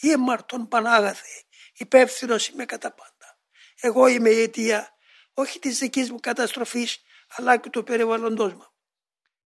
ή Πανάγαθε, υπεύθυνος είμαι κατά πάντα. Εγώ είμαι η αιτία όχι της δικής μου καταστροφής αλλά και του περιβαλλοντός μου.